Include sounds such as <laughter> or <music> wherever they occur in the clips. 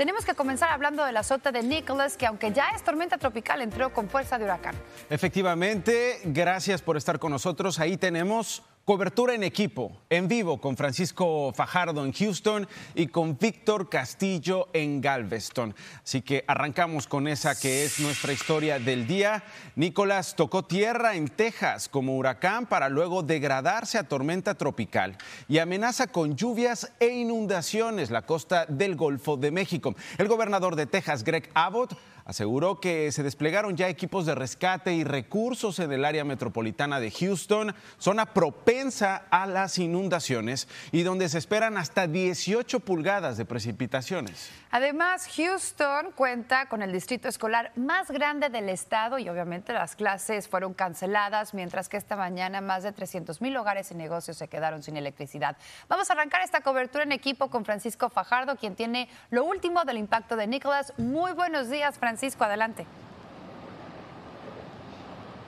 tenemos que comenzar hablando de la sota de Nicholas, que aunque ya es tormenta tropical, entró con fuerza de huracán. Efectivamente, gracias por estar con nosotros. Ahí tenemos Cobertura en equipo, en vivo con Francisco Fajardo en Houston y con Víctor Castillo en Galveston. Así que arrancamos con esa que es nuestra historia del día. Nicolás tocó tierra en Texas como huracán para luego degradarse a tormenta tropical y amenaza con lluvias e inundaciones la costa del Golfo de México. El gobernador de Texas, Greg Abbott, aseguró que se desplegaron ya equipos de rescate y recursos en el área metropolitana de Houston, zona propensa a las inundaciones y donde se esperan hasta 18 pulgadas de precipitaciones. Además, Houston cuenta con el distrito escolar más grande del estado y obviamente las clases fueron canceladas, mientras que esta mañana más de 300 mil hogares y negocios se quedaron sin electricidad. Vamos a arrancar esta cobertura en equipo con Francisco Fajardo, quien tiene lo último del impacto de Nicolás. Muy buenos días, Francisco. Adelante.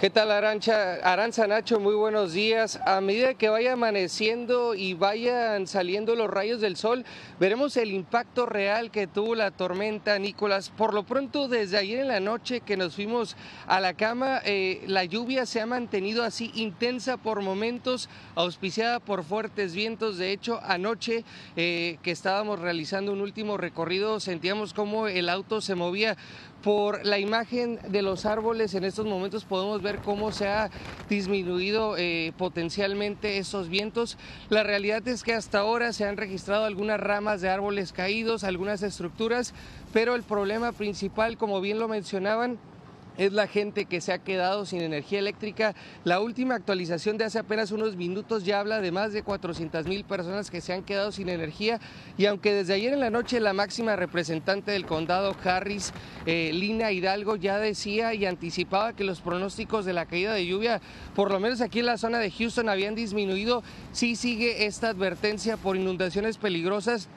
¿Qué tal Arancha? Aranza Nacho, muy buenos días. A medida que vaya amaneciendo y vayan saliendo los rayos del sol, veremos el impacto real que tuvo la tormenta Nicolás. Por lo pronto, desde ayer en la noche que nos fuimos a la cama, eh, la lluvia se ha mantenido así intensa por momentos, auspiciada por fuertes vientos. De hecho, anoche eh, que estábamos realizando un último recorrido, sentíamos como el auto se movía por la imagen de los árboles en estos momentos podemos ver cómo se ha disminuido eh, potencialmente esos vientos. La realidad es que hasta ahora se han registrado algunas ramas de árboles caídos, algunas estructuras, pero el problema principal, como bien lo mencionaban, es la gente que se ha quedado sin energía eléctrica. La última actualización de hace apenas unos minutos ya habla de más de 400 mil personas que se han quedado sin energía y aunque desde ayer en la noche la máxima representante del condado Harris, eh, Lina Hidalgo, ya decía y anticipaba que los pronósticos de la caída de lluvia, por lo menos aquí en la zona de Houston, habían disminuido, sí sigue esta advertencia por inundaciones peligrosas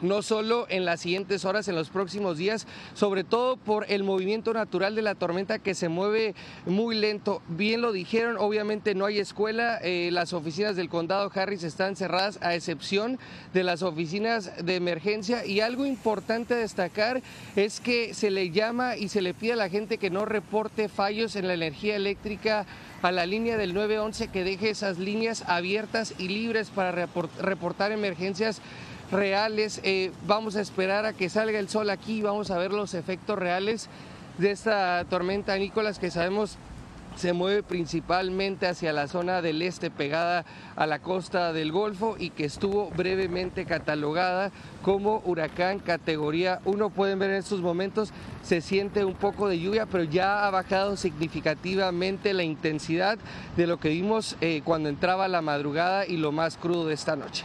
no solo en las siguientes horas, en los próximos días, sobre todo por el movimiento natural de la tormenta que se mueve muy lento. Bien lo dijeron, obviamente no hay escuela, eh, las oficinas del condado Harris están cerradas a excepción de las oficinas de emergencia y algo importante a destacar es que se le llama y se le pide a la gente que no reporte fallos en la energía eléctrica a la línea del 911 que deje esas líneas abiertas y libres para reportar emergencias reales. Eh, vamos a esperar a que salga el sol aquí, vamos a ver los efectos reales de esta tormenta Nicolás que sabemos se mueve principalmente hacia la zona del este pegada a la costa del Golfo y que estuvo brevemente catalogada como huracán categoría 1. Pueden ver en estos momentos se siente un poco de lluvia, pero ya ha bajado significativamente la intensidad de lo que vimos eh, cuando entraba la madrugada y lo más crudo de esta noche.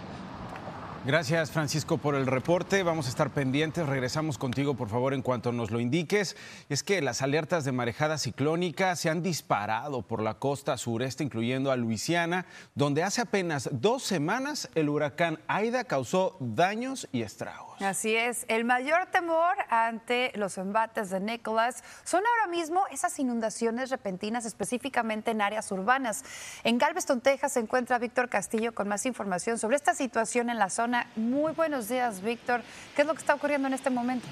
Gracias, Francisco, por el reporte. Vamos a estar pendientes. Regresamos contigo, por favor, en cuanto nos lo indiques. Es que las alertas de marejada ciclónica se han disparado por la costa sureste, incluyendo a Luisiana, donde hace apenas dos semanas el huracán Aida causó daños y estragos. Así es. El mayor temor ante los embates de Nicholas son ahora mismo esas inundaciones repentinas, específicamente en áreas urbanas. En Galveston, Texas, se encuentra Víctor Castillo con más información sobre esta situación en la zona muy buenos días, Víctor. ¿Qué es lo que está ocurriendo en este momento?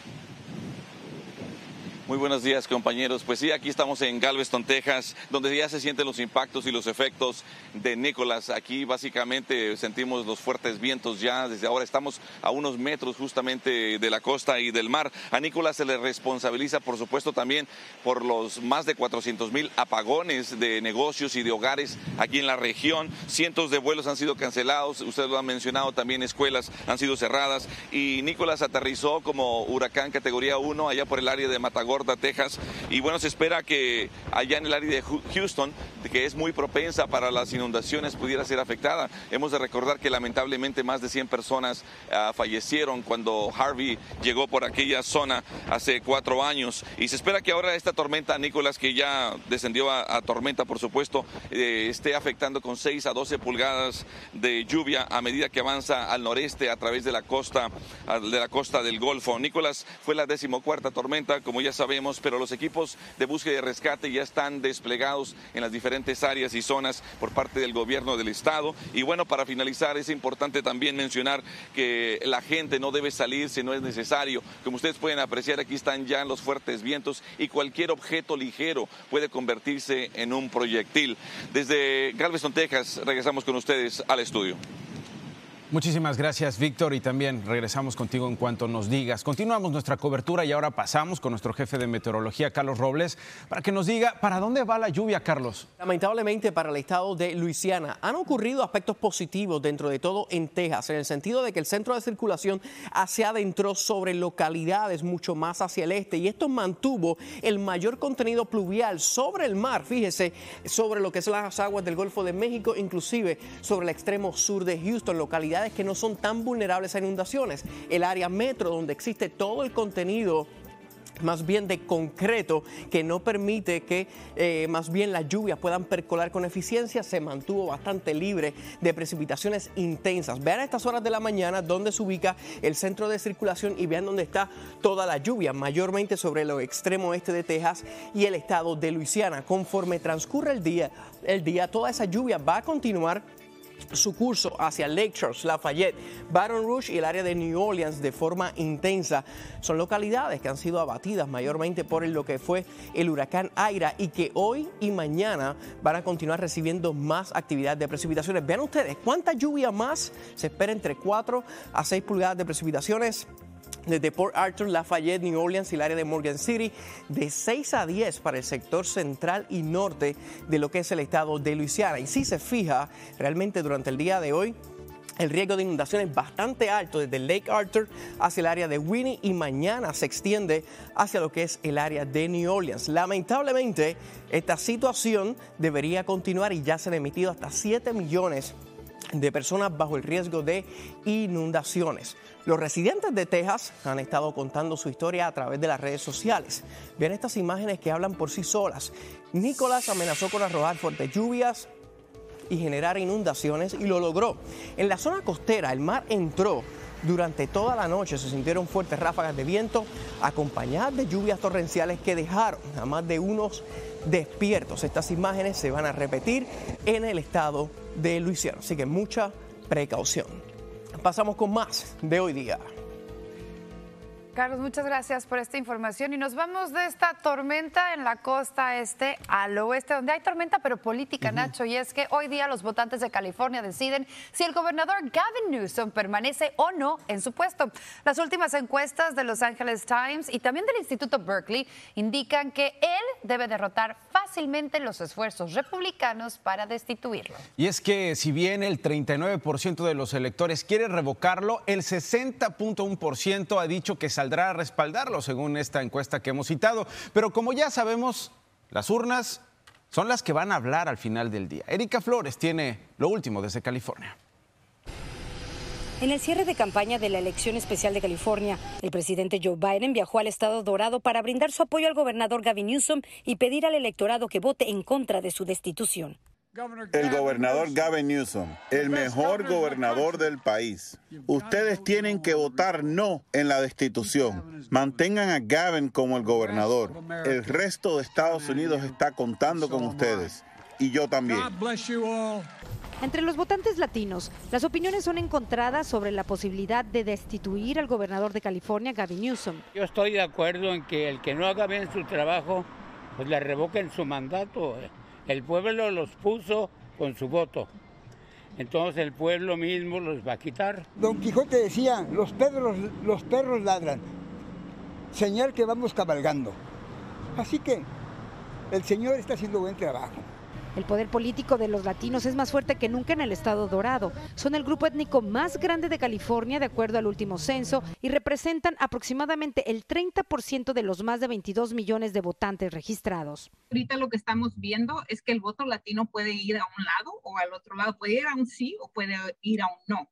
Muy buenos días, compañeros. Pues sí, aquí estamos en Galveston, Texas, donde ya se sienten los impactos y los efectos de Nicolás. Aquí básicamente sentimos los fuertes vientos ya. Desde ahora estamos a unos metros justamente de la costa y del mar. A Nicolás se le responsabiliza, por supuesto, también por los más de 400 mil apagones de negocios y de hogares aquí en la región. Cientos de vuelos han sido cancelados. Ustedes lo han mencionado, también escuelas han sido cerradas. Y Nicolás aterrizó como huracán categoría 1 allá por el área de Matagor Texas. Y bueno, se espera que allá en el área de Houston, que es muy propensa para las inundaciones, pudiera ser afectada. Hemos de recordar que lamentablemente más de 100 personas ah, fallecieron cuando Harvey llegó por aquella zona hace cuatro años. Y se espera que ahora esta tormenta, Nicolás, que ya descendió a, tormenta, por supuesto, eh, esté afectando con 6 a 12 pulgadas de lluvia a medida que avanza al noreste a través de la costa, de la costa del Golfo. Nicolás fue la decimocuarta tormenta, como ya sabemos, pero los equipos de búsqueda y rescate ya están desplegados en las diferentes áreas y zonas por parte del gobierno del estado. Y bueno, para finalizar, es importante también mencionar que la gente no debe salir si no es necesario. Como ustedes pueden apreciar, aquí están ya los fuertes vientos y cualquier objeto ligero puede convertirse en un proyectil. Desde Galveston, Texas, regresamos con ustedes al estudio. Muchísimas gracias, Víctor, y también regresamos contigo en cuanto nos digas. Continuamos nuestra cobertura y ahora pasamos con nuestro jefe de meteorología, Carlos Robles, para que nos diga para dónde va la lluvia, Carlos. Lamentablemente para el estado de Luisiana han ocurrido aspectos positivos dentro de todo en Texas, en el sentido de que el centro de circulación se adentró sobre localidades mucho más hacia el este y esto mantuvo el mayor contenido pluvial sobre el mar, fíjese, sobre lo que son las aguas del Golfo de México, inclusive sobre el extremo sur de Houston, que no son tan vulnerables a inundaciones. El área metro, donde existe todo el contenido más bien de concreto que no permite que eh, más bien las lluvias puedan percolar con eficiencia, se mantuvo bastante libre de precipitaciones intensas. Vean a estas horas de la mañana dónde se ubica el centro de circulación y vean dónde está toda la lluvia, mayormente sobre el extremo oeste de Texas y el estado de Luisiana. Conforme transcurre el día, el día toda esa lluvia va a continuar su curso hacia Lake Charles, Lafayette, Baton Rouge y el área de New Orleans de forma intensa. Son localidades que han sido abatidas mayormente por lo que fue el huracán Aira y que hoy y mañana van a continuar recibiendo más actividad de precipitaciones. Vean ustedes cuánta lluvia más se espera entre 4 a 6 pulgadas de precipitaciones desde Port Arthur, Lafayette, New Orleans y el área de Morgan City, de 6 a 10 para el sector central y norte de lo que es el estado de Luisiana. Y si se fija, realmente durante el día de hoy, el riesgo de inundación es bastante alto desde Lake Arthur hacia el área de Winnie y mañana se extiende hacia lo que es el área de New Orleans. Lamentablemente, esta situación debería continuar y ya se han emitido hasta 7 millones de personas bajo el riesgo de inundaciones. Los residentes de Texas han estado contando su historia a través de las redes sociales. Vean estas imágenes que hablan por sí solas. Nicolás amenazó con arrojar fuertes lluvias y generar inundaciones y lo logró. En la zona costera el mar entró durante toda la noche se sintieron fuertes ráfagas de viento acompañadas de lluvias torrenciales que dejaron a más de unos despiertos. Estas imágenes se van a repetir en el estado de Luisiana, así que mucha precaución. Pasamos con más de hoy día. Carlos, muchas gracias por esta información y nos vamos de esta tormenta en la costa este al oeste, donde hay tormenta pero política, Nacho, y es que hoy día los votantes de California deciden si el gobernador Gavin Newsom permanece o no en su puesto. Las últimas encuestas de Los Angeles Times y también del Instituto Berkeley indican que él debe derrotar fácilmente los esfuerzos republicanos para destituirlo. Y es que si bien el 39% de los electores quiere revocarlo, el 60.1% ha dicho que saldrá a respaldarlo, según esta encuesta que hemos citado. Pero como ya sabemos, las urnas son las que van a hablar al final del día. Erika Flores tiene lo último desde California. En el cierre de campaña de la elección especial de California, el presidente Joe Biden viajó al estado dorado para brindar su apoyo al gobernador Gavin Newsom y pedir al electorado que vote en contra de su destitución. El gobernador Gavin Newsom, el mejor gobernador del país. Ustedes tienen que votar no en la destitución. Mantengan a Gavin como el gobernador. El resto de Estados Unidos está contando con ustedes. Y yo también. Entre los votantes latinos, las opiniones son encontradas sobre la posibilidad de destituir al gobernador de California, Gavin Newsom. Yo estoy de acuerdo en que el que no haga bien su trabajo, pues le revoquen su mandato. El pueblo los puso con su voto. Entonces el pueblo mismo los va a quitar. Don Quijote decía, los perros, los perros ladran, señal que vamos cabalgando. Así que el Señor está haciendo buen trabajo. El poder político de los latinos es más fuerte que nunca en el estado dorado. Son el grupo étnico más grande de California de acuerdo al último censo y representan aproximadamente el 30% de los más de 22 millones de votantes registrados. Ahorita lo que estamos viendo es que el voto latino puede ir a un lado o al otro lado, puede ir a un sí o puede ir a un no.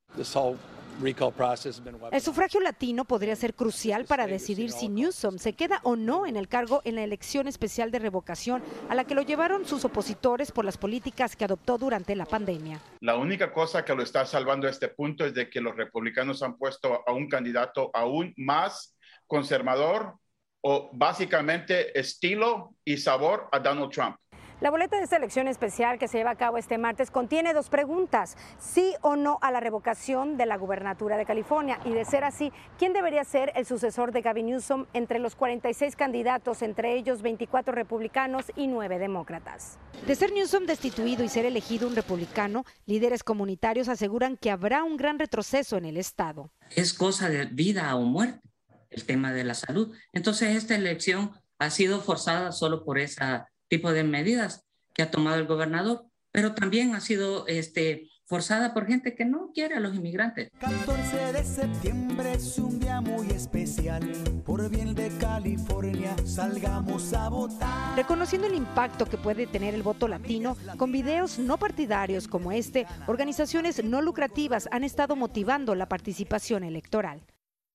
El sufragio latino podría ser crucial para decidir si Newsom se queda o no en el cargo en la elección especial de revocación a la que lo llevaron sus opositores por las políticas que adoptó durante la pandemia. La única cosa que lo está salvando a este punto es de que los republicanos han puesto a un candidato aún más conservador o básicamente estilo y sabor a Donald Trump. La boleta de esta elección especial que se lleva a cabo este martes contiene dos preguntas, sí o no a la revocación de la gubernatura de California y de ser así, ¿quién debería ser el sucesor de Gavin Newsom entre los 46 candidatos, entre ellos 24 republicanos y 9 demócratas? De ser Newsom destituido y ser elegido un republicano, líderes comunitarios aseguran que habrá un gran retroceso en el estado. Es cosa de vida o muerte el tema de la salud. Entonces esta elección ha sido forzada solo por ese tipo de medidas que ha tomado el gobernador, pero también ha sido este, forzada por gente que no quiere a los inmigrantes. 14 de septiembre es un día muy especial. Por bien de California, salgamos a votar. Reconociendo el impacto que puede tener el voto latino, con videos no partidarios como este, organizaciones no lucrativas han estado motivando la participación electoral.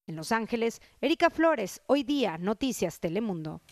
En Los Ángeles, Erika Flores, hoy día, Noticias Telemundo.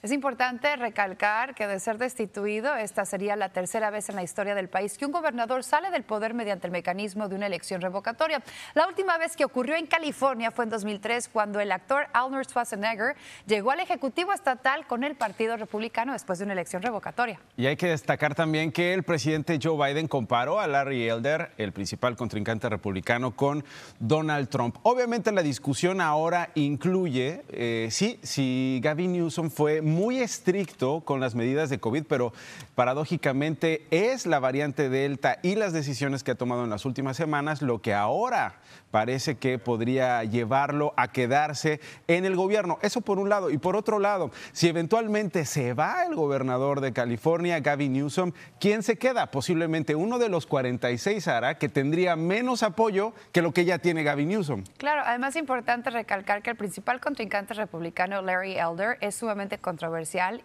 Es importante recalcar que de ser destituido, esta sería la tercera vez en la historia del país que un gobernador sale del poder mediante el mecanismo de una elección revocatoria. La última vez que ocurrió en California fue en 2003, cuando el actor Arnold Schwarzenegger llegó al Ejecutivo Estatal con el Partido Republicano después de una elección revocatoria. Y hay que destacar también que el presidente Joe Biden comparó a Larry Elder, el principal contrincante republicano, con Donald Trump. Obviamente la discusión ahora incluye, eh, si Gavin Newsom fue muy estricto con las medidas de COVID, pero paradójicamente es la variante Delta y las decisiones que ha tomado en las últimas semanas lo que ahora parece que podría llevarlo a quedarse en el gobierno. Eso por un lado. Y por otro lado, si eventualmente se va el gobernador de California, Gavin Newsom, ¿quién se queda? Posiblemente uno de los 46 hará que tendría menos apoyo que lo que ya tiene Gavin Newsom. Claro, además es importante recalcar que el principal contrincante republicano, Larry Elder, es sumamente controversial.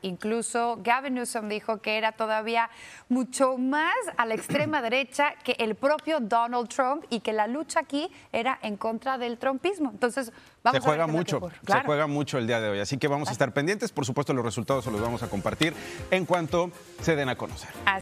Incluso Gavin Newsom dijo que era todavía mucho más a la extrema <clears throat> derecha que el propio Donald Trump y que la lucha aquí era en contra del trumpismo. Entonces, vamos se juega a ver mucho, se juega mucho el día de hoy. Así que vamos a estar pendientes. Por supuesto, los resultados se los vamos a compartir en cuanto se den a conocer.